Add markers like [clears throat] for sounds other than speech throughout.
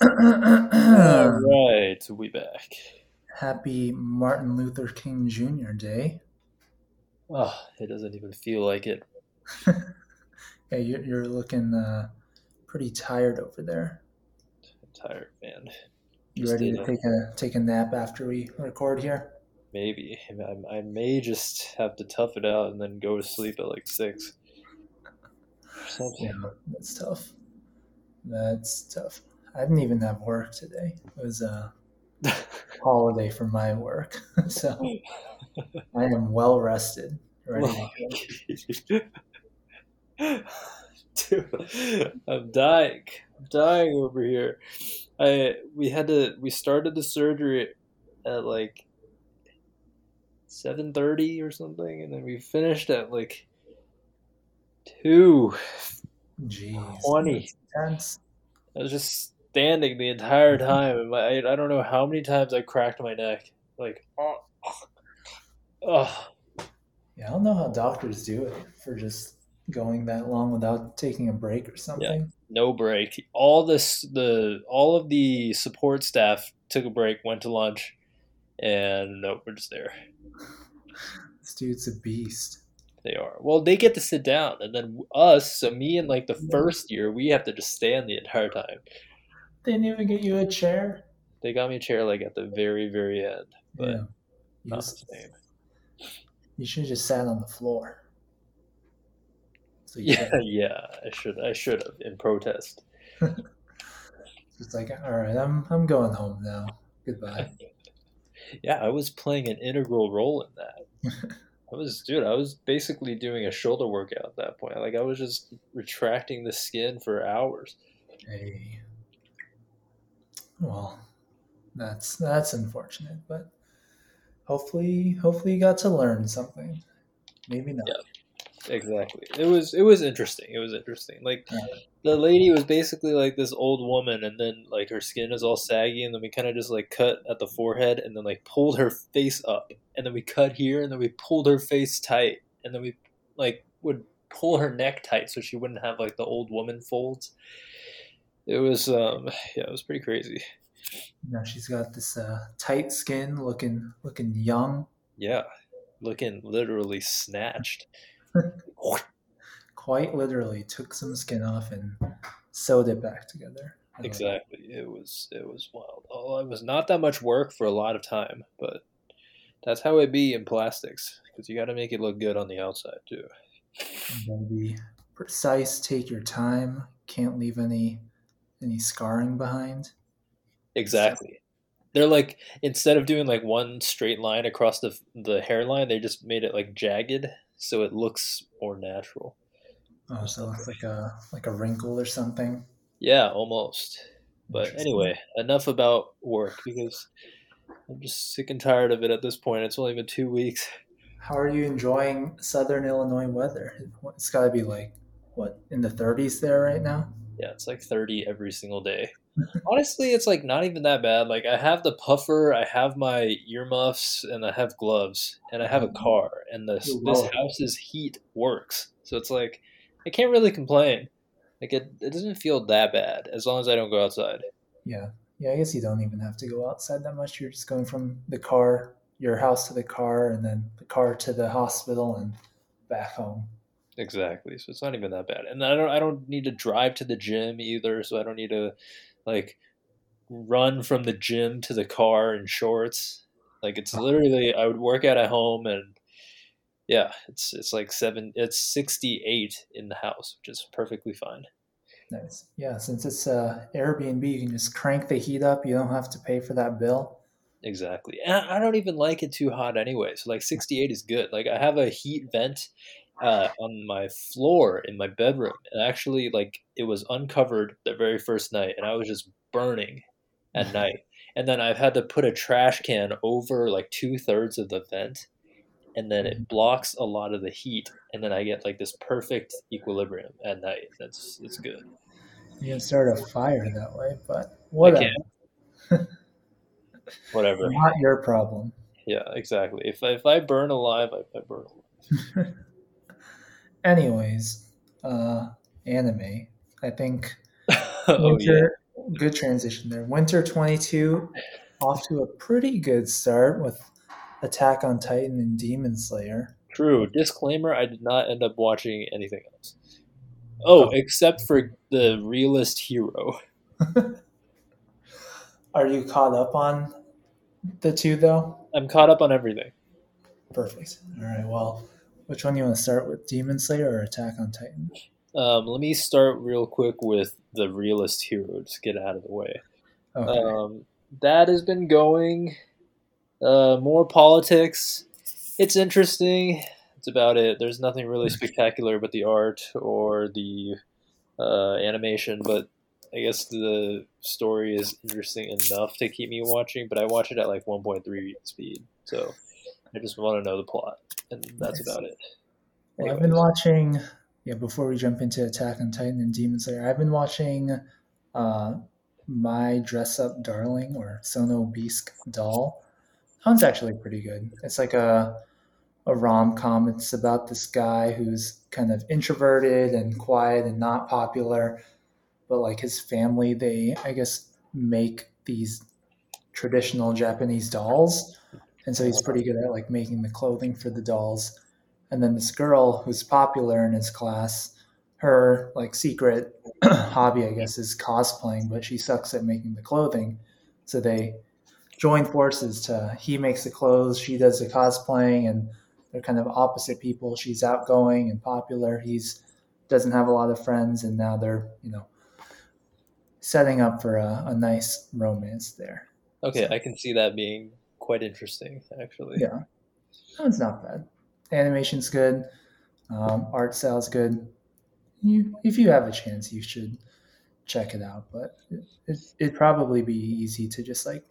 All right, we back. Happy Martin Luther King Jr. Day. Oh, it doesn't even feel like it. [laughs] Yeah, you're, you're looking uh, pretty tired over there. I'm tired, man. You Just ready to take a take a nap after we record here? Maybe I, I may just have to tough it out and then go to sleep at like six. Yeah, that's tough. That's tough. I didn't even have work today. It was a [laughs] holiday for my work, [laughs] so I am well rested. [laughs] Dude, I'm dying. I'm dying over here. I we had to we started the surgery at like seven thirty or something, and then we finished at like two Jeez, twenty. I was just standing the entire mm-hmm. time, and my, I I don't know how many times I cracked my neck. Like, [sighs] oh, oh. Yeah, I don't know how doctors do it for just going that long without taking a break or something. no break. All this the all of the support staff took a break, went to lunch, and no, we're just there. This dude's a beast. They are. Well, they get to sit down, and then us, so me and like the first year, we have to just stand the entire time. They didn't even get you a chair. They got me a chair like at the very, very end, but yeah. You, not just- the same. you should have just sat on the floor. So you Yeah, [laughs] yeah. I should, I should have in protest. [laughs] It's like, all right, I'm I'm going home now. Goodbye. [laughs] Yeah, I was playing an integral role in that. [laughs] I was, dude, I was basically doing a shoulder workout at that point. Like I was just retracting the skin for hours. hey. Well, that's that's unfortunate, but hopefully hopefully you got to learn something. Maybe not. Yeah. Exactly. It was it was interesting. It was interesting. Like the lady was basically like this old woman and then like her skin is all saggy and then we kind of just like cut at the forehead and then like pulled her face up and then we cut here and then we pulled her face tight and then we like would pull her neck tight so she wouldn't have like the old woman folds. It was um yeah, it was pretty crazy. Now she's got this uh, tight skin, looking looking young. Yeah. Looking literally snatched. [laughs] Quite literally took some skin off and sewed it back together. I love it. Exactly. It was it was wild. Oh, it was not that much work for a lot of time, but that's how it be in plastics because you got to make it look good on the outside too. Be precise. Take your time. Can't leave any any scarring behind. Exactly. They're like instead of doing like one straight line across the the hairline, they just made it like jagged so it looks more natural. Oh, so it looks like a like a wrinkle or something. Yeah, almost. But anyway, enough about work because I'm just sick and tired of it at this point. It's only been two weeks. How are you enjoying Southern Illinois weather? It's got to be like what in the 30s there right now. Yeah, it's like 30 every single day. Honestly, it's like not even that bad. Like I have the puffer, I have my earmuffs, and I have gloves, and I have a mm-hmm. car, and this this house's heat works. So it's like I can't really complain. Like it, it doesn't feel that bad as long as I don't go outside. Yeah, yeah. I guess you don't even have to go outside that much. You're just going from the car, your house to the car, and then the car to the hospital and back home. Exactly. So it's not even that bad. And I don't I don't need to drive to the gym either, so I don't need to like run from the gym to the car in shorts. Like it's literally I would work out at home and yeah, it's it's like 7 it's 68 in the house, which is perfectly fine. Nice. Yeah, since it's uh, Airbnb, you can just crank the heat up. You don't have to pay for that bill. Exactly. And I I don't even like it too hot anyway. So like 68 is good. Like I have a heat vent uh, on my floor in my bedroom. And actually like it was uncovered the very first night and I was just burning at [laughs] night. And then I've had to put a trash can over like two thirds of the vent and then it blocks a lot of the heat and then I get like this perfect equilibrium at night. That's it's good. You can start a fire that way, but whatever. [laughs] Whatever. Not your problem. yeah, exactly. If I, if I burn alive, I, I burn alive. [laughs] Anyways, uh, anime. I think [laughs] oh yeah, winter. Good transition there. Winter twenty two, off to a pretty good start with Attack on Titan and Demon Slayer. true. Disclaimer: I did not end up watching anything else. Oh, Oh. except for the realist hero. [laughs] Are you caught up on the two though? I'm caught up on everything. Perfect. All right. Well, which one you want to start with, Demon Slayer or Attack on Titan? Um, let me start real quick with the realist hero. Just get out of the way. Okay. Um, that has been going. Uh, more politics. It's interesting. It's about it. There's nothing really spectacular about the art or the uh, animation, but I guess the story is interesting enough to keep me watching. But I watch it at like 1.3 speed, so I just want to know the plot, and that's Nice. about it. Well, I've been watching. Yeah, before we jump into Attack on Titan and Demon Slayer, I've been watching uh, My Dress Up Darling or Sono Bisque Doll. That one's actually pretty good. It's like a a rom com. It's about this guy who's kind of introverted and quiet and not popular, but like his family, they I guess make these traditional Japanese dolls, and so he's pretty good at like making the clothing for the dolls. And then this girl who's popular in his class, her like secret [clears throat] hobby, I guess, is cosplaying, but she sucks at making the clothing. So they join forces to he makes the clothes, she does the cosplaying, and they're kind of opposite people. She's outgoing and popular. He's doesn't have a lot of friends, and now they're you know setting up for a, a nice romance there. Okay, So- I can see that being quite interesting, actually. Yeah, that one's not bad. Animation's good. Um, art style's good. You, if you have a chance, you should check it out. But it, it, it'd probably be easy to just like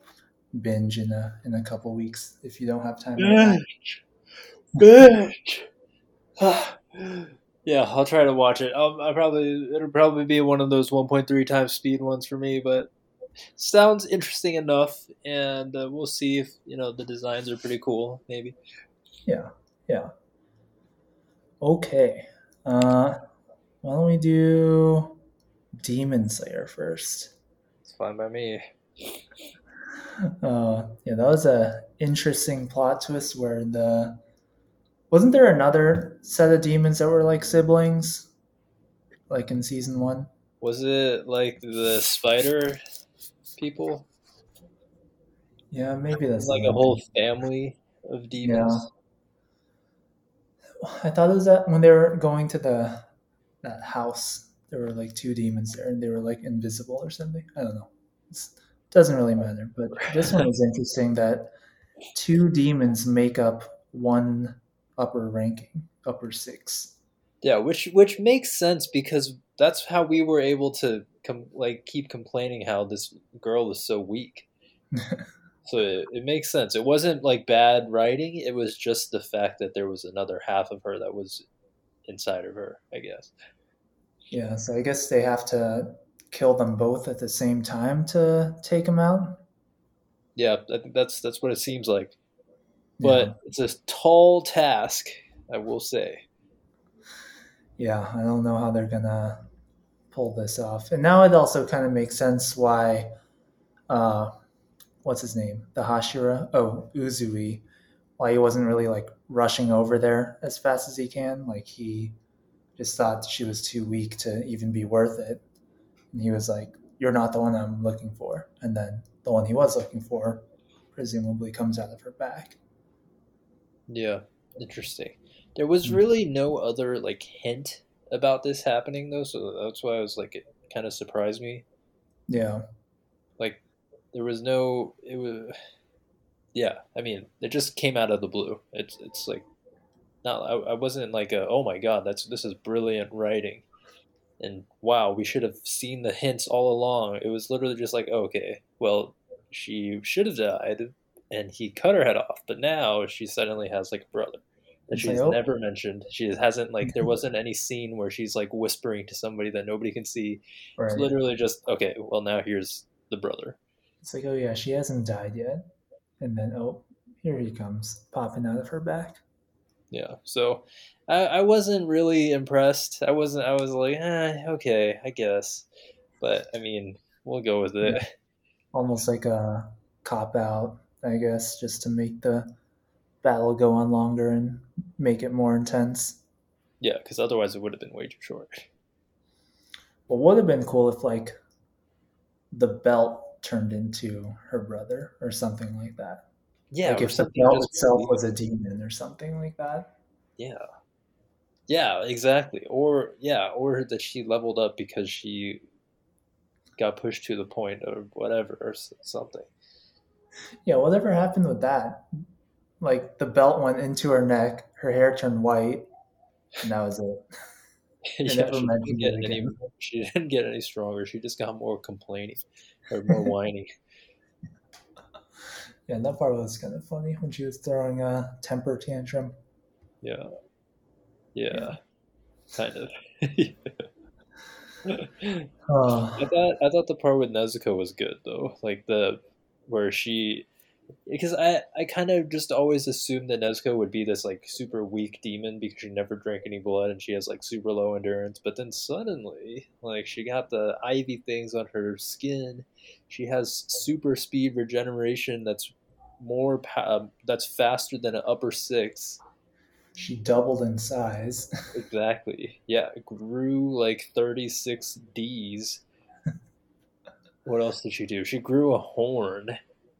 binge in a in a couple weeks if you don't have time. right now. Bitch, bitch. yeah, I'll try to watch it. I'll, I'll probably it'll probably be one of those 1.3 times speed ones for me, but sounds interesting enough, and uh, we'll see if you know the designs are pretty cool. Maybe. Yeah, yeah. Okay. Uh, why don't we do Demon Slayer first? It's fine by me. Uh, yeah, that was a interesting plot twist where the wasn't there another set of demons that were like siblings, like in season one? Was it like the spider people? Yeah, maybe that's like a whole family of demons. Yeah. I thought it was that when they were going to the that house, there were like two demons there, and they were like invisible or something. I don't know. It doesn't really matter. But this one is [laughs] interesting that two demons make up one upper ranking, upper six. Yeah, which which makes sense because that's how we were able to com- like keep complaining how this girl is so weak. [laughs] so it, it makes sense. It wasn't like bad writing. It was just the fact that there was another half of her that was inside of her. I guess. Yeah, so I guess they have to kill them both at the same time to take them out. Yeah, I think that's that's what it seems like. Yeah. But it's a tall task, I will say. yeah, I don't know how they're gonna pull this off. And now it also kind of makes sense why, uh, what's his name, the Hashira, oh Uzui, why he wasn't really like rushing over there as fast as he can. Like he just thought she was too weak to even be worth it, and he was like, "You're not the one I'm looking for." And then the one he was looking for, presumably, comes out of her back. Yeah, interesting. There was Mhm. really no other like hint about this happening though, so that's why I was like it kind of surprised me. Yeah, Like there was no it was yeah, I mean, it just came out of the blue. It's it's like not I, I wasn't like a, oh my god, that's this is brilliant writing. And wow, we should have seen the hints all along. It was literally just like, oh, okay, well, she should have died and he cut her head off, but now she suddenly has like a brother that It's like, she's oh. never mentioned. She hasn't like there [laughs] wasn't any scene where she's like whispering to somebody that nobody can see. right. It's literally just okay. Well, now here's the brother. It's like, oh yeah, she hasn't died yet, and then oh, here he comes, popping out of her back. Yeah. So I, I wasn't really impressed. I wasn't. I was like, eh, okay, I guess. But I mean, we'll go with it. Almost like a cop out, I guess, just to make the battle go on longer and make it more intense. Yeah, because otherwise it would have been way too short. What would have been cool if like the belt turned into her brother or something like that. Yeah, like if the something belt itself was a demon or something like that. Yeah. Yeah, exactly. Or yeah, or that she leveled up because she got pushed to the point or whatever or something. Yeah, whatever happened with that? Like the belt went into her neck, her hair turned white, and that was it. [laughs] yeah, never she didn't get any. [laughs] She didn't get any stronger. She just got more complaining or more [laughs] whiny. Yeah, that part was kind of funny when she was throwing a temper tantrum. Yeah, yeah, kind of. Oh, I thought I thought the part with Nezuko was good though, like the where she because I I kind of just always assumed that Nezuko would be this like super weak demon because she never drank any blood and she has like super low endurance, but then suddenly like she got the ivy things on her skin, she has super speed regeneration that's more um, that's faster than an upper six. she doubled in size. [laughs] Exactly. Yeah, grew like 36 Ds. [laughs] What else did she do? She grew a horn,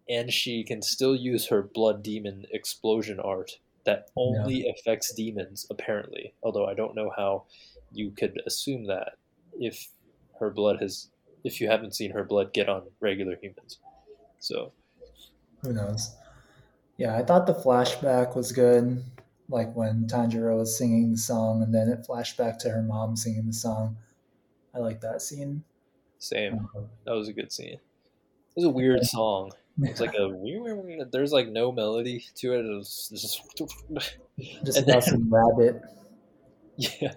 and she can still use her blood demon explosion art that only affects demons, apparently. Although I don't know how you could assume that if her blood has, if you haven't seen her blood get on regular humans. So, Who knows? Yeah, I thought the flashback was good. Like when Tanjiro was singing the song and then it flashed back to her mom singing the song. I like that scene. same. Um, that was a good scene. It was a weird song. It's like a there's like no melody to it. It was just [laughs] just and then- rabbit. yeah,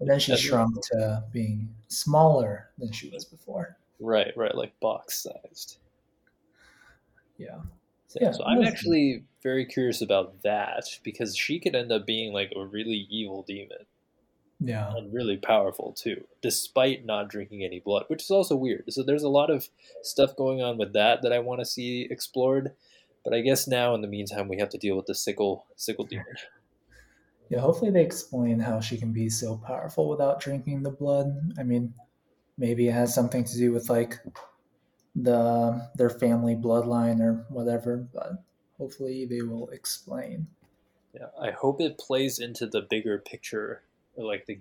And then she shrunk to being smaller than she was before. right, right, like box sized. Yeah. So, Yeah, so I'm actually very curious about that because she could end up being like a really evil demon Yeah. and really powerful too, despite not drinking any blood, which is also weird. So there's a lot of stuff going on with that that I want to see explored. But I guess now, in the meantime, we have to deal with the sickle sickle [laughs] demon. Yeah, hopefully they explain how she can be so powerful without drinking the blood. I mean, maybe it has something to do with like the their family bloodline or whatever, but hopefully they will explain. Yeah, I hope it plays into the bigger picture, like the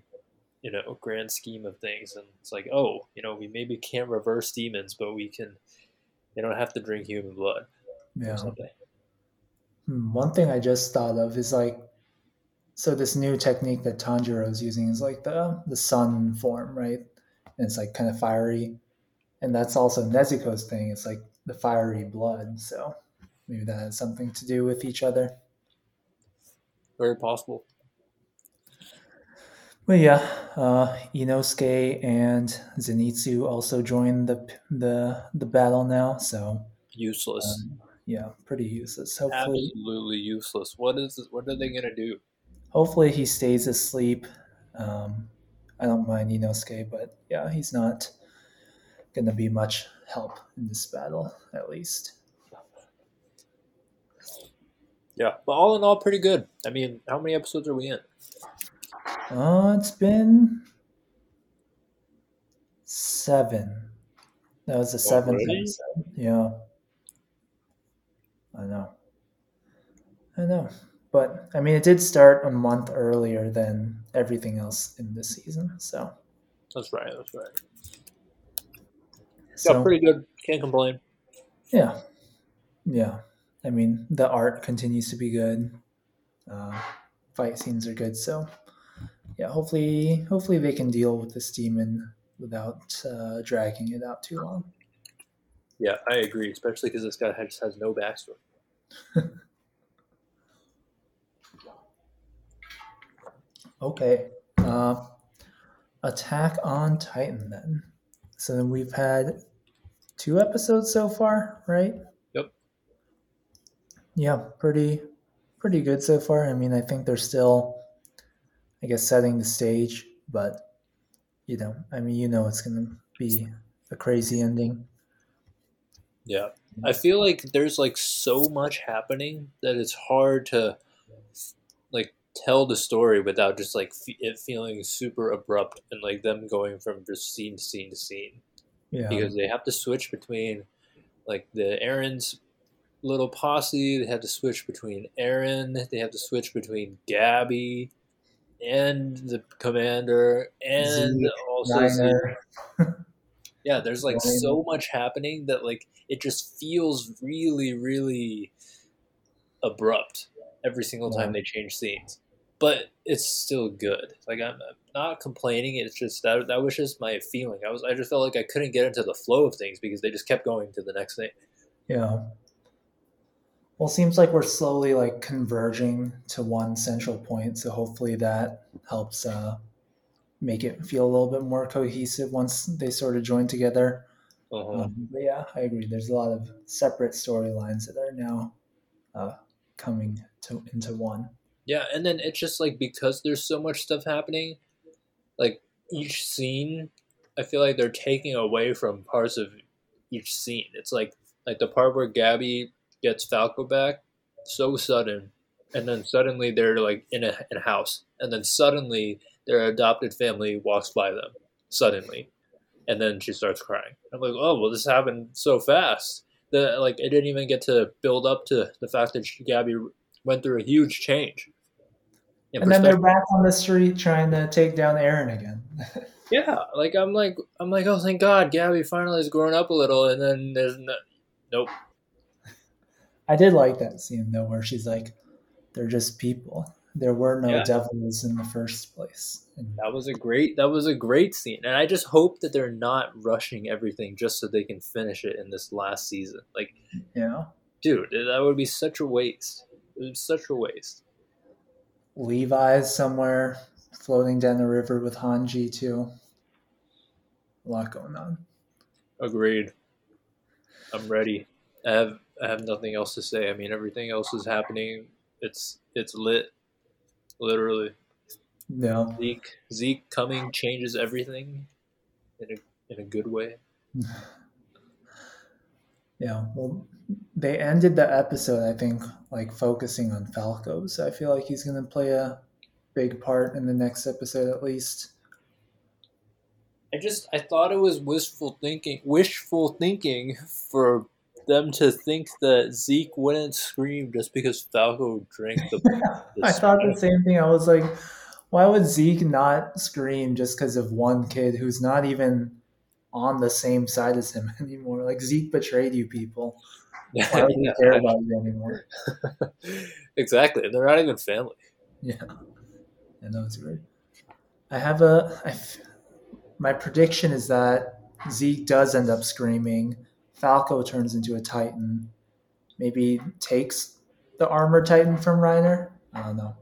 you know grand scheme of things, and it's like, oh, you know, we maybe can't reverse demons, but we can. They don't have to drink human blood Yeah. or something. Hmm, One thing I just thought of is like, so this new technique that Tanjiro is using is like the the sun form, right? And it's like kind of fiery, and that's also Nezuko's thing. It's like the fiery blood. So maybe that has something to do with each other. Very possible. But yeah, uh, Inosuke and Zenitsu also joined the the the battle now. So Useless. um, yeah, pretty useless. Hopefully, Absolutely useless. What is this? What are they gonna do? hopefully he stays asleep. Um, I don't mind Inosuke, but yeah, he's not gonna be much help in this battle, at least. Yeah, but all in all, pretty good. I mean, how many episodes are we in? Uh, it's been seven. That was the seventh Already? episode. Yeah. I know. I know. But I mean it did start a month earlier than everything else in this season. So That's right. That's right. so yeah, pretty good. Can't complain. yeah. Yeah. I mean the art continues to be good. Uh, fight scenes are good, so yeah, hopefully hopefully they can deal with this demon without uh, dragging it out too long. Yeah, I agree. Especially because this guy just has no backstory. [laughs] Okay. Uh, Attack on Titan then. So then we've had two episodes so far, right? Yep. Yeah, pretty pretty good so far. I mean, I think they're still, I guess, setting the stage, but you know, I mean, you know, it's gonna be a crazy ending. Yeah. I feel like there's like so much happening that it's hard to like tell the story without just like fe- it feeling super abrupt and like them going from just scene to scene to scene Yeah, because they have to switch between like the Eren's little posse, they have to switch between Eren, they have to switch between Gabby and the commander and also [laughs] yeah there's like so much happening that like it just feels really really abrupt every single time Yeah. they change scenes. But it's still good. Like i'm, I'm not complaining. It's just that that was just my feeling. I was i just felt like i couldn't get into the flow of things because they just kept going to the next thing. Yeah. Well, it seems like we're slowly like converging to one central point, so hopefully that helps uh, make it feel a little bit more cohesive once they sort of join together. uh-huh. Um, but yeah, I agree. There's a lot of separate storylines that are now uh, coming to into one. Yeah, and then it's just like because there's so much stuff happening, like each scene, I feel like they're taking away from parts of each scene. It's like like the part where Gabby gets Falco back, so sudden, and then suddenly they're like in a in a house, and then suddenly their adopted family walks by them suddenly, and then she starts crying. I'm like, oh well, this happened so fast. The like it didn't even get to build up to the fact that she, Gabby went through a huge change. And then they're back on the street trying to take down Eren again. [laughs] Yeah, like I'm like I'm like oh thank God Gabby finally has grown up a little, and then there's no, nope. I did like that scene though, where she's like, "They're just people. There were no Yeah. devils in the first place." And That was a great that was a great scene, and I just hope that they're not rushing everything just so they can finish it in this last season. Like, yeah, dude, that would be such a waste. It was such a waste. Levi's somewhere floating down the river with Hanji too. A lot going on. Agreed. I'm ready. I have I have nothing else to say. I mean, everything else is happening. It's it's lit, literally. Yeah, Zeke Zeke coming changes everything in a in a good way. [sighs] yeah. Well, they ended the episode, I think, like focusing on Falco. So I feel like he's going to play a big part in the next episode at least. I just I thought it was wishful thinking wishful thinking [laughs] for them to think that Zeke wouldn't scream just because Falco drank the, [laughs] the I thought the same thing. I was like, why would Zeke not scream just because of one kid who's not even on the same side as him [laughs] anymore? Like Zeke betrayed you people. [laughs] Why he care about you anymore? exactly. They're not even family. Yeah, I know it's weird. I have a. I my prediction is that Zeke does end up screaming. Falco turns into a Titan. Maybe takes the armor Titan from Reiner. I don't know.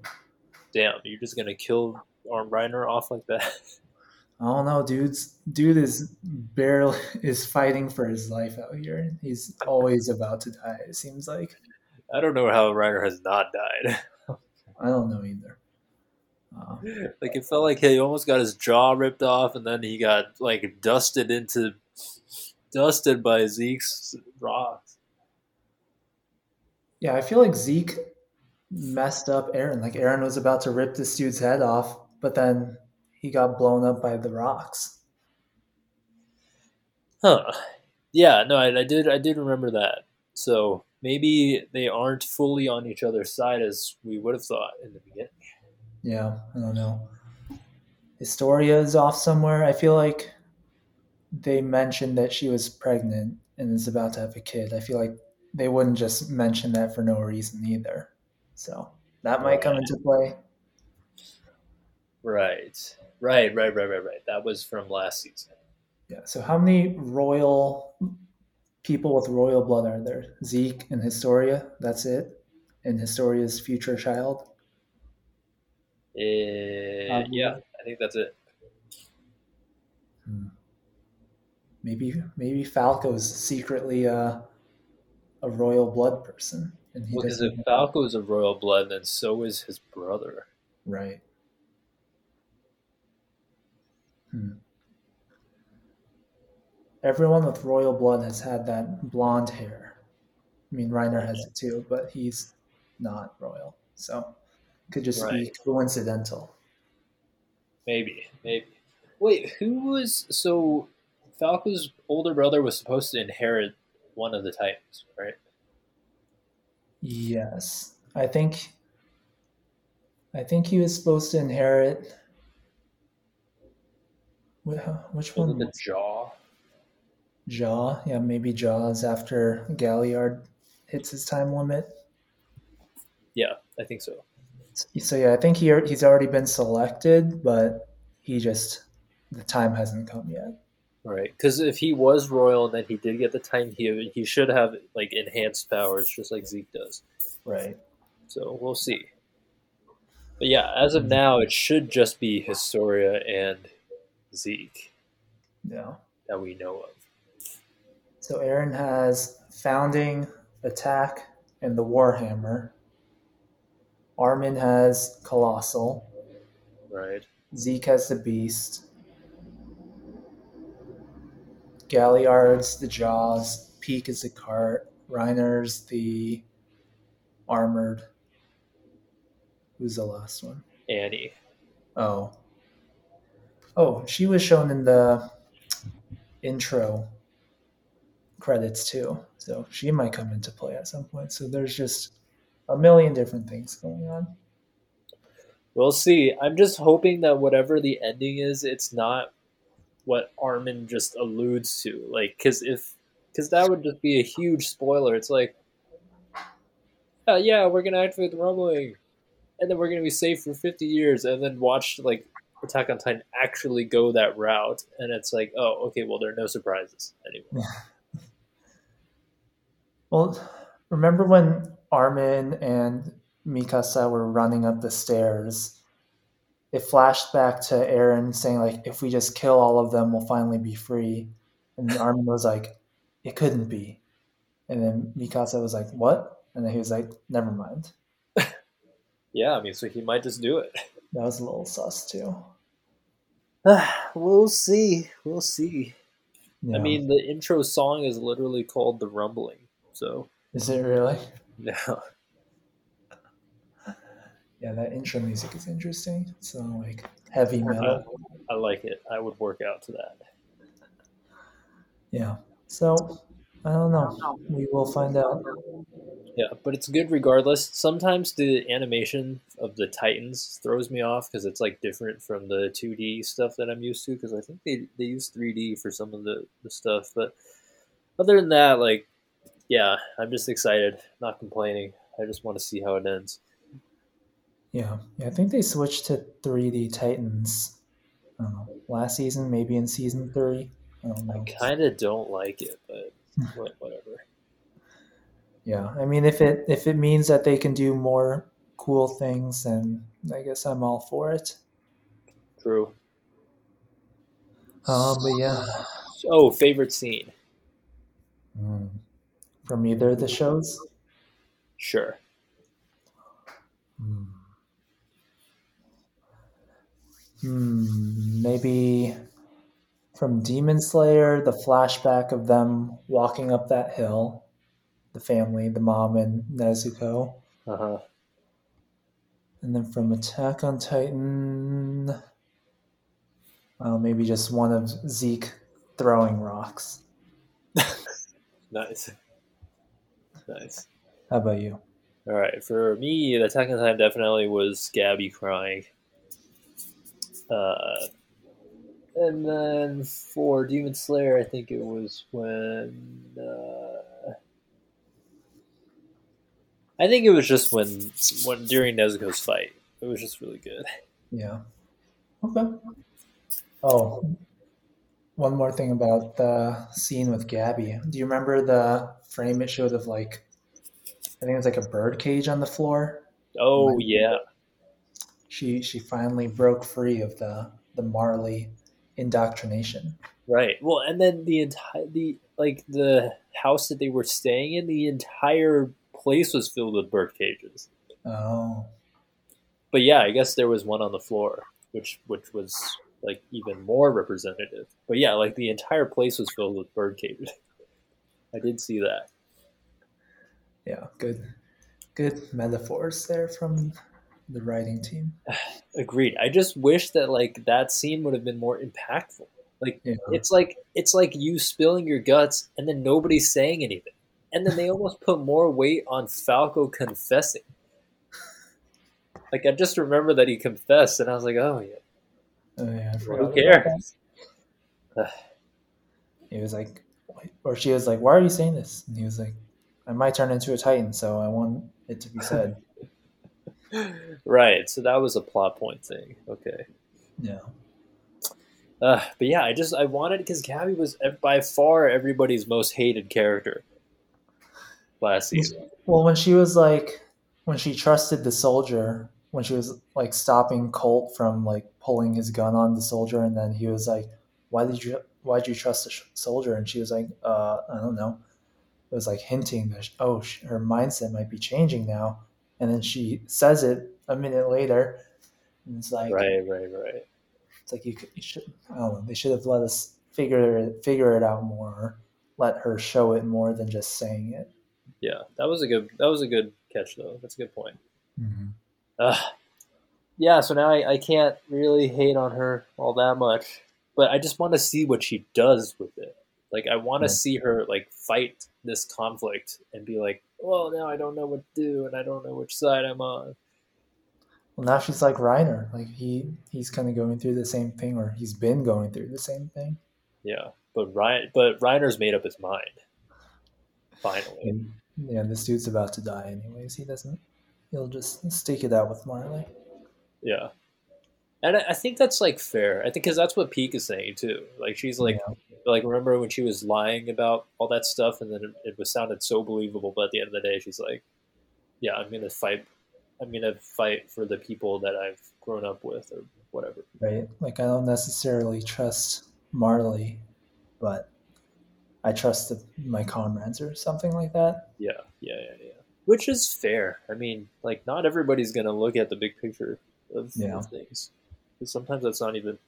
Damn, you're just gonna kill Arm Reiner off like that. [laughs] I don't know, dude's dude is barely [laughs] is fighting for his life out here. He's always about to die. It seems like I don't know how Reiner has not died. [laughs] I don't know either. Uh, like it felt like he almost got his jaw ripped off, and then he got like dusted into dusted by Zeke's rocks. yeah, I feel like Zeke messed up Eren. Like Eren was about to rip this dude's head off, but then he got blown up by the rocks. Huh. Yeah, no, I, I did I did remember that. So maybe they aren't fully on each other's side as we would have thought in the beginning. Yeah, I don't know. Historia is off somewhere. I feel like they mentioned that she was pregnant and is about to have a kid. I feel like they wouldn't just mention that for no reason either. So that might come into play. Right. Right, right, right, right, right. That was from last season. Yeah. So how many royal people with royal blood are there? Zeke and Historia. That's it. And Historia's future child. Um, yeah, I think that's it. Hmm. Maybe maybe Falco's secretly uh, a royal blood person. and he Because if Falco is a royal blood, then so is his brother. Right. Hmm. Everyone with royal blood has had that blonde hair. I mean, Reiner has it too, but he's not royal, so it could just be coincidental. Maybe, maybe. Wait, who was so? Falco's older brother was supposed to inherit one of the Titans, right? Yes, I think. I think he was supposed to inherit. Which one? the Jaw? Jaw, yeah, maybe Jaws after Galliard hits his time limit. Yeah, I think so. So yeah, I think he he's already been selected, but he just the time hasn't come yet. Right, because if he was royal and then he did get the time he he should have like enhanced powers, just like Zeke does. Right. So we'll see. But yeah, as of now, it should just be Historia and Zeke Yeah. that we know of. So Eren has founding, attack, and the Warhammer. Armin has colossal. Right. Zeke has the beast. Galliard's the jaws. Pieck is the cart. Reiner's the armored. Who's the last one? Annie. Oh. Oh, she was shown in the intro credits too. So she might come into play at some point. So there's just a million different things going on. We'll see. I'm just hoping that whatever the ending is, it's not what Armin just alludes to. Like, because if, because that would just be a huge spoiler. It's like, uh, yeah, we're gonna activate the rumbling, and then we're gonna be safe for 50 years, and then watch like Attack on Titan actually go that route, and it's like, oh, okay, well, there are no surprises anymore. [laughs] Well, remember when Armin and Mikasa were running up the stairs? It flashed back to Eren saying, like, if we just kill all of them, we'll finally be free. And [laughs] Armin was like, it couldn't be. And then Mikasa was like, what? And then he was like, never mind. Yeah, I mean, so he might just do it. [laughs] That was a little sus too. [sighs] we'll see. We'll see. Yeah. I mean, the intro song is literally called "The Rumbling," so is it really? [laughs] yeah. Yeah, that intro music is interesting. So like heavy metal. I like it. I would work out to that. Yeah. So I don't know. We will find out. Yeah, but it's good regardless. Sometimes the animation of the Titans throws me off because it's like different from the 2D stuff that I'm used to. Because I think they they use 3D for some of the the stuff, but other than that, like, yeah, I'm just excited, not complaining. I just want to see how it ends. Yeah, yeah. I think they switched to 3D Titans know, last season, maybe in season three. I. I kind of don't like it, but [laughs] whatever. Yeah, I mean, if it if it means that they can do more cool things, then I guess I'm all for it. True. Um, but yeah, Oh, favorite scene? Mm. from either of the shows. Sure. Hmm. Hmm, maybe from Demon Slayer, the flashback of them walking up that hill, the family, the mom and Nezuko. Uh huh. And then from Attack on Titan, well, maybe just one of Zeke throwing rocks. [laughs] Nice. Nice. How about you? All right, for me, the Attack on Titan definitely was Gabby crying. Uh, and then for Demon Slayer, I think it was when. Uh, I think it was just when when during Nezuko's fight. It was just really good. Yeah. Okay. Oh, one more thing about the scene with Gabby. Do you remember the frame it showed of like, I think it was like a bird cage on the floor? Oh Right. yeah, She she finally broke free of the the Marley indoctrination. right. Well, and then the entire the like the house that they were staying in, the entire place was filled with bird cages. Oh, But yeah, I guess there was one on the floor, which which was like even more representative. But yeah, like the entire place was filled with bird cages. I did see that. yeah, good, good metaphors there from the writing team. [sighs] Agreed. I just wish that like that scene would have been more impactful. Like Yeah, it's like it's like you spilling your guts and then nobody's saying anything. And then they almost put more weight on Falco confessing. [sighs] Like I just remember that he confessed and I was like, "Oh yeah, oh, yeah who cares?" [sighs] He was like, or she was like, "Why are you saying this?" And he was like, "I might turn into a titan, so I want it to be said." [laughs] right. So that was a plot point thing. Okay. yeah, Uh, but yeah, I just I wanted because Gabby was by far everybody's most hated character last season. Well, when she was like, when she trusted the soldier, when she was like stopping Colt from like pulling his gun on the soldier, and then he was like, "Why did you? Why did you trust the sh- soldier?" And she was like, "Uh, I don't know." It was like hinting that oh, sh- her mindset might be changing now, and then she says it a minute later, and it's like, Right, right, right. it's like you, could, you should. I don't know. They should have let us figure it figure it out more, let her show it more than just saying it. Yeah, that was a good that was a good catch though. That's a good point. Mm-hmm. Uh, yeah, so now I, I can't really hate on her all that much, but I just want to see what she does with it. Like I want to Yeah. see her like fight this conflict and be like, well, now I don't know what to do and I don't know which side I'm on. Well, now she's like Reiner. Like he he's kind of going through the same thing, or he's been going through the same thing. Yeah, but Ryan, but Reiner's made up his mind. Finally, And yeah, this dude's about to die anyways. He doesn't. He'll just stick it out with Marley. yeah, and I, I think that's like fair. I think because that's what Pieck is saying too. Like she's like, Yeah. Like remember when she was lying about all that stuff, and then it, it was sounded so believable, but at the end of the day, she's like, yeah, I'm gonna fight. I'm gonna fight for the people that I've grown up with, or whatever. right? Like I don't necessarily trust Marley, but I trust the, my comrades or something like that. Yeah, yeah, yeah, yeah. Which is fair. I mean, like not everybody's gonna look at the big picture of, Yeah. of things. 'Cause sometimes that's not even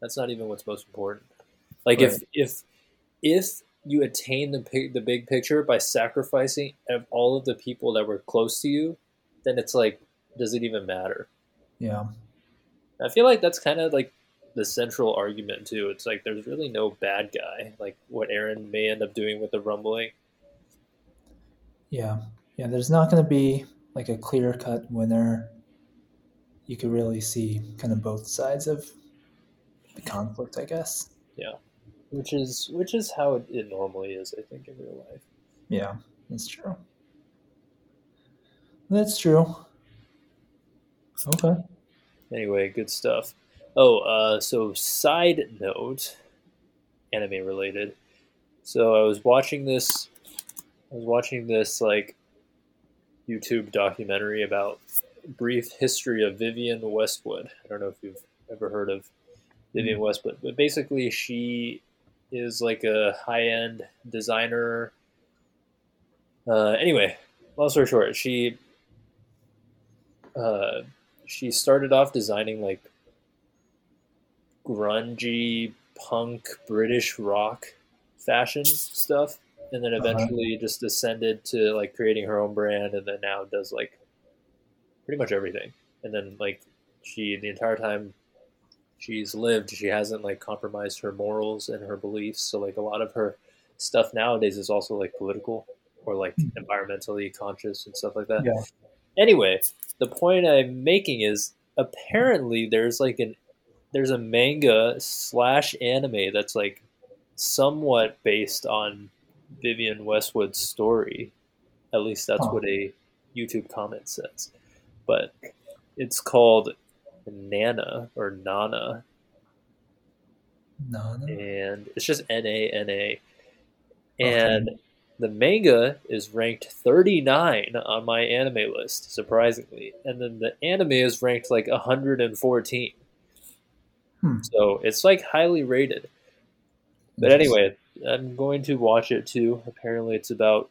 that's not even what's most important. Like if if if you attain the the big picture by sacrificing all of the people that were close to you, then it's like, does it even matter? Yeah, I feel like that's kind of like the central argument too. It's like there's really no bad guy. Like what Eren may end up doing with the rumbling. yeah, yeah. There's not going to be like a clear cut winner. You could really see kind of both sides of the conflict, I guess. Which is which is how it, it normally is i think in real life Yeah, that's true. That's true. Okay. anyway good stuff oh uh, so side note anime related so i was watching this i was watching this like youtube documentary about brief history of vivian westwood i don't know if you've ever heard of vivian westwood but basically she is like a high-end designer uh, anyway long story short she uh, she started off designing like grungy punk British rock fashion stuff, and then Uh-huh. eventually just ascended to like creating her own brand, and then now does like pretty much everything. And then like she the entire time she's lived, she hasn't like compromised her morals and her beliefs. So like a lot of her stuff nowadays is also like political or like hmm. environmentally conscious and stuff like that. Yeah. Anyway, the point I'm making is apparently there's like an there's a manga slash anime that's like somewhat based on Vivian Westwood's story. At least that's Huh. what a YouTube comment says. But it's called Nana or Nana, no. and it's just N A N A. And the manga is ranked 39 on my anime list, surprisingly. And then the anime is ranked like 114. Hmm. So it's like highly rated. But anyway, I'm going to watch it too. Apparently, it's about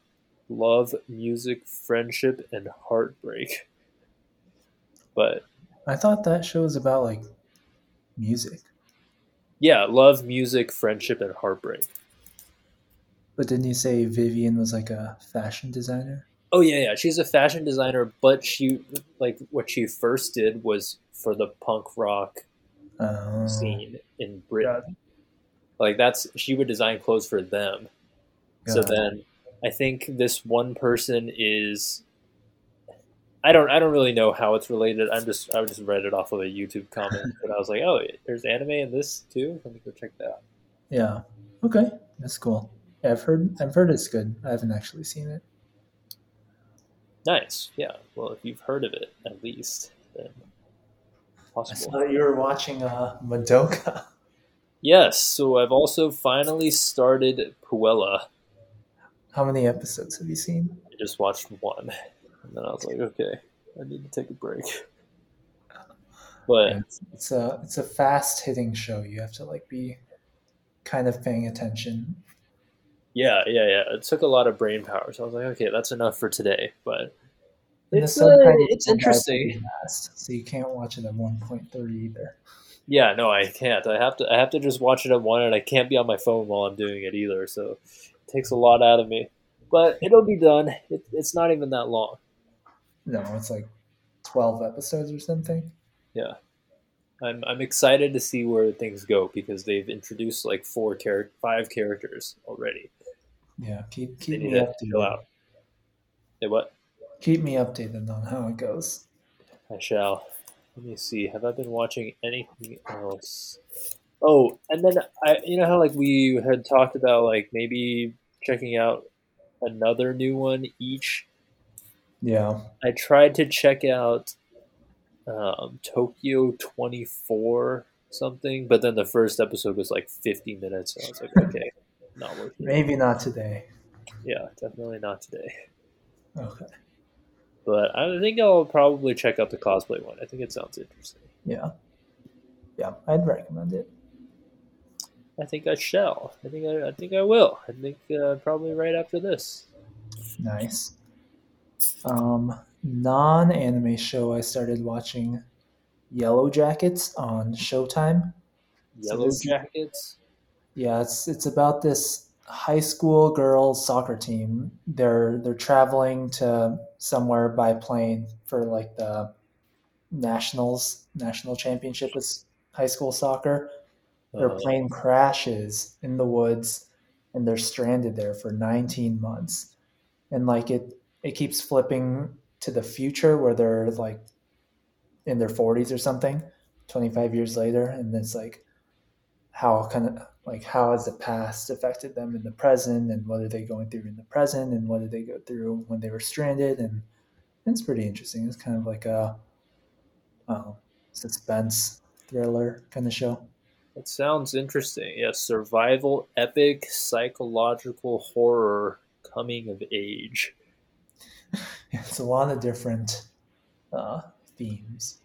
love, music, friendship, and heartbreak. But I thought that show was about like music, yeah, love, music, friendship, and heartbreak. but didn't you say Vivian was like a fashion designer? Oh yeah, yeah. She's a fashion designer, but she like what she first did was for the punk rock Oh, scene in Britain. Like that's she would design clothes for them. So then I think this one person is I don't I don't really know how it's related. I'm just I just read it off of a YouTube comment, [laughs] but I was like, oh, there's anime in this too. Let me go check that out. yeah, okay, that's cool. Yeah, I've heard I've heard it's good. I haven't actually seen it. Nice, yeah. Well, if you've heard of it at least, then I possible. saw you were watching uh, Madoka. [laughs] Yes. So I've also finally started Puella. How many episodes have you seen? I just watched one, and then I was like, okay, I need to take a break. [laughs] But It's, it's a it's a fast hitting show. You have to like be kind of paying attention. yeah, yeah, yeah. It took a lot of brain power, so I was like, okay, that's enough for today. But And it's uh, it's don't have to interesting. fast, so you can't watch it at one point thirty either. Yeah, no, I can't. I have to. I have to just watch it at one, and I can't be on my phone while I'm doing it either. So it takes a lot out of me. But it'll be done. It, it's not even that long. No, it's like twelve episodes or something. Yeah, I'm I'm excited to see where things go because they've introduced like four char- five characters already. Yeah, keep keep me updated. out. Hey, what? Keep me updated on how it goes. I shall. Let me see. Have I been watching anything else? Oh, and then I, you know how like we had talked about like maybe checking out another new one each. Yeah, I tried to check out um, Tokyo Twenty Four something, but then the first episode was like fifty minutes, and I was like, [laughs] okay, not worth it. maybe not today. Yeah, definitely not today. Okay. But I think I'll probably check out the cosplay one. I think it sounds interesting. Yeah, yeah, I'd recommend it. I think I shall. I think I, I think I will. I think uh, probably right after this. Nice. Um, non-anime show I started watching Yellow Jackets on Showtime. Yellow this- Jackets. Yeah, it's it's about this high school girls soccer team. They're they're traveling to somewhere by plane for like the nationals national championship is high school soccer. Their Uh, plane crashes in the woods and they're stranded there for 19 months. And like it it keeps flipping to the future where they're like in their 40s or something 25 years later and it's like how kind of like how has the past affected them in the present and what are they going through in the present and what did they go through when they were stranded and it's pretty interesting it's kind of like a uh, suspense thriller kind of show It sounds interesting. Yes, survival epic psychological horror coming of age. [laughs] it's a lot of different uh, themes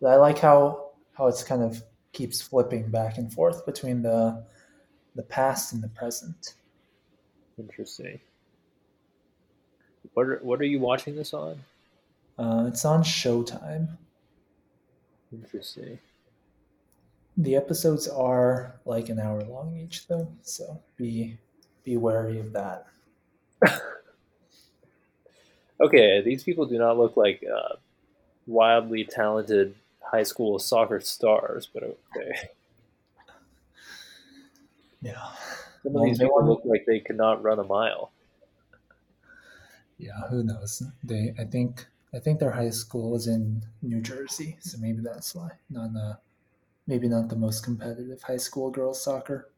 but i like how how it's kind of keeps flipping back and forth between the the past and the present Interesting. What are, what are you watching this on? uh, it's on showtime Interesting. the episodes are like an hour long each though so be be wary of that [laughs] Okay, these people do not look like uh, wildly talented high school soccer stars, but okay. [laughs] yeah Some of these they people look like they could not run a mile. yeah who knows they i think i think their high school is in new jersey so maybe that's why not uh maybe not the most competitive high school girls soccer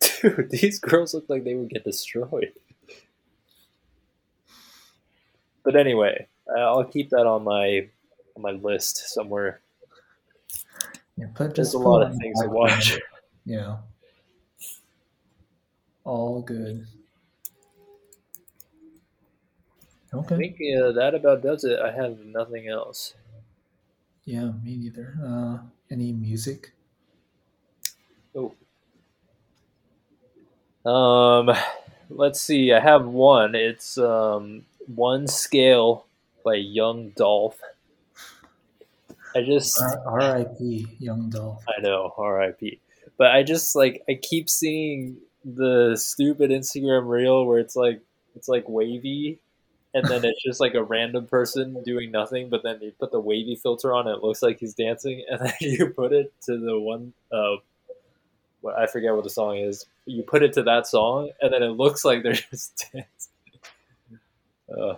[laughs] Dude, these girls look like they would get destroyed. But anyway, I'll keep that on my on my list somewhere. yeah put There's a lot of things to watch. [laughs] yeah all good Okay. I think uh, that about does it. I have nothing else. yeah me neither uh any music Oh. Um, let's see. I have one. It's um, one scale by Young Dolph. I just R.I.P. Young Dolph. I know R.I.P. But I just like I keep seeing the stupid Instagram reel where it's like it's like wavy, and then it's just like a random person doing nothing, but then you put the wavy filter on, and it looks like he's dancing, [laughs] and then you put it to the one. Uh, what I forget what the song is. You put it to that song, and then it looks like they're [laughs] just dancing. Uh,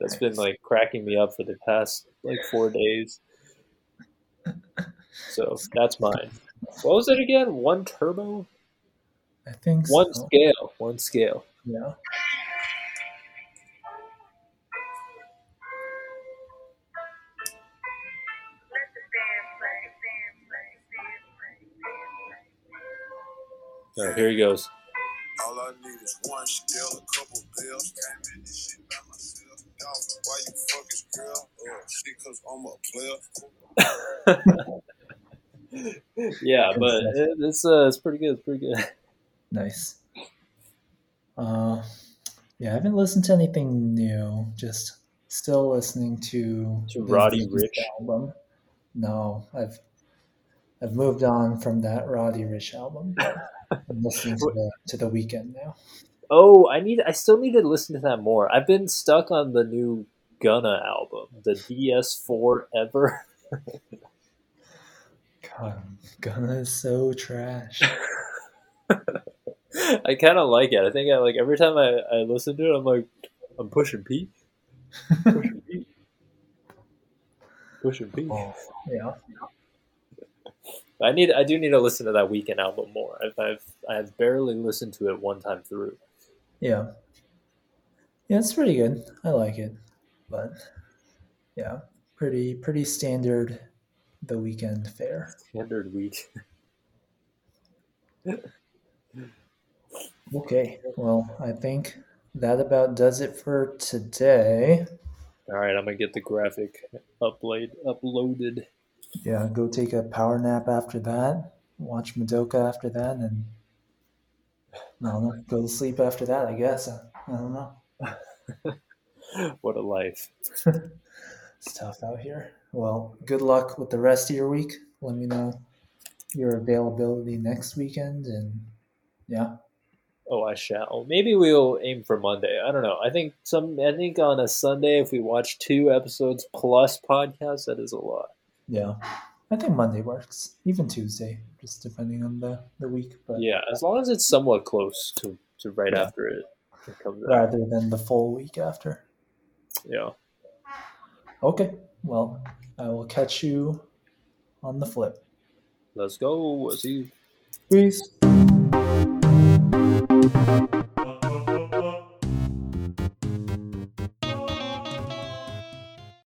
that's been like cracking me up for the past like four days. [laughs] So that's mine. What was it again? One turbo? I think One so. scale. One scale. Yeah. Here he goes. All I need is one scale, a couple bills. Came in this shit by myself. Dog, why you fucking girl? Oh, shit, cause I'm a player. [laughs] Yeah, but it, it's uh, it's pretty good. It's pretty good. [laughs] Nice. Uh, yeah, I haven't listened to anything new. Just still listening to To Roddy V's Ricch? album. No, I've I've moved on from that Roddy Ricch album. I'm listening to the to the Weeknd now. Oh, I need. I still need to listen to that more. I've been stuck on the new Gunna album, the DS4 Ever. God, Gunna is so trash. [laughs] I kind of like it. I think I like every time I, I listen to it, I'm like, I'm pushing P. [laughs] Pushing P. Pushing P. Oh, yeah. I need. I do need to listen to that Weeknd album more. I've, I've I've barely listened to it one time through. Yeah. Yeah, it's pretty good. I like it. But yeah, pretty pretty standard the Weeknd fare. Standard week. [laughs] Okay. Well, I think that about does it for today. All right, I'm gonna get the graphic upload uploaded. Yeah, go take a power nap after that. Watch Madoka after that, and I don't know, go to sleep after that. I guess I, I don't know. [laughs] What a life. [laughs] It's tough out here. Well, good luck with the rest of your week. Let me know your availability next weekend, and yeah, Oh, I shall. Maybe we'll aim for Monday. I don't know. I think some. I think on a Sunday, if we watch two episodes plus podcasts, that is a lot. Yeah. I think Monday works, even Tuesday, just depending on the, the week. But yeah, as long as it's somewhat close to, to right yeah. after it, it comes rather out. than the full week after. Yeah. Okay. Well, I will catch you on the flip. Let's go. See you. Peace.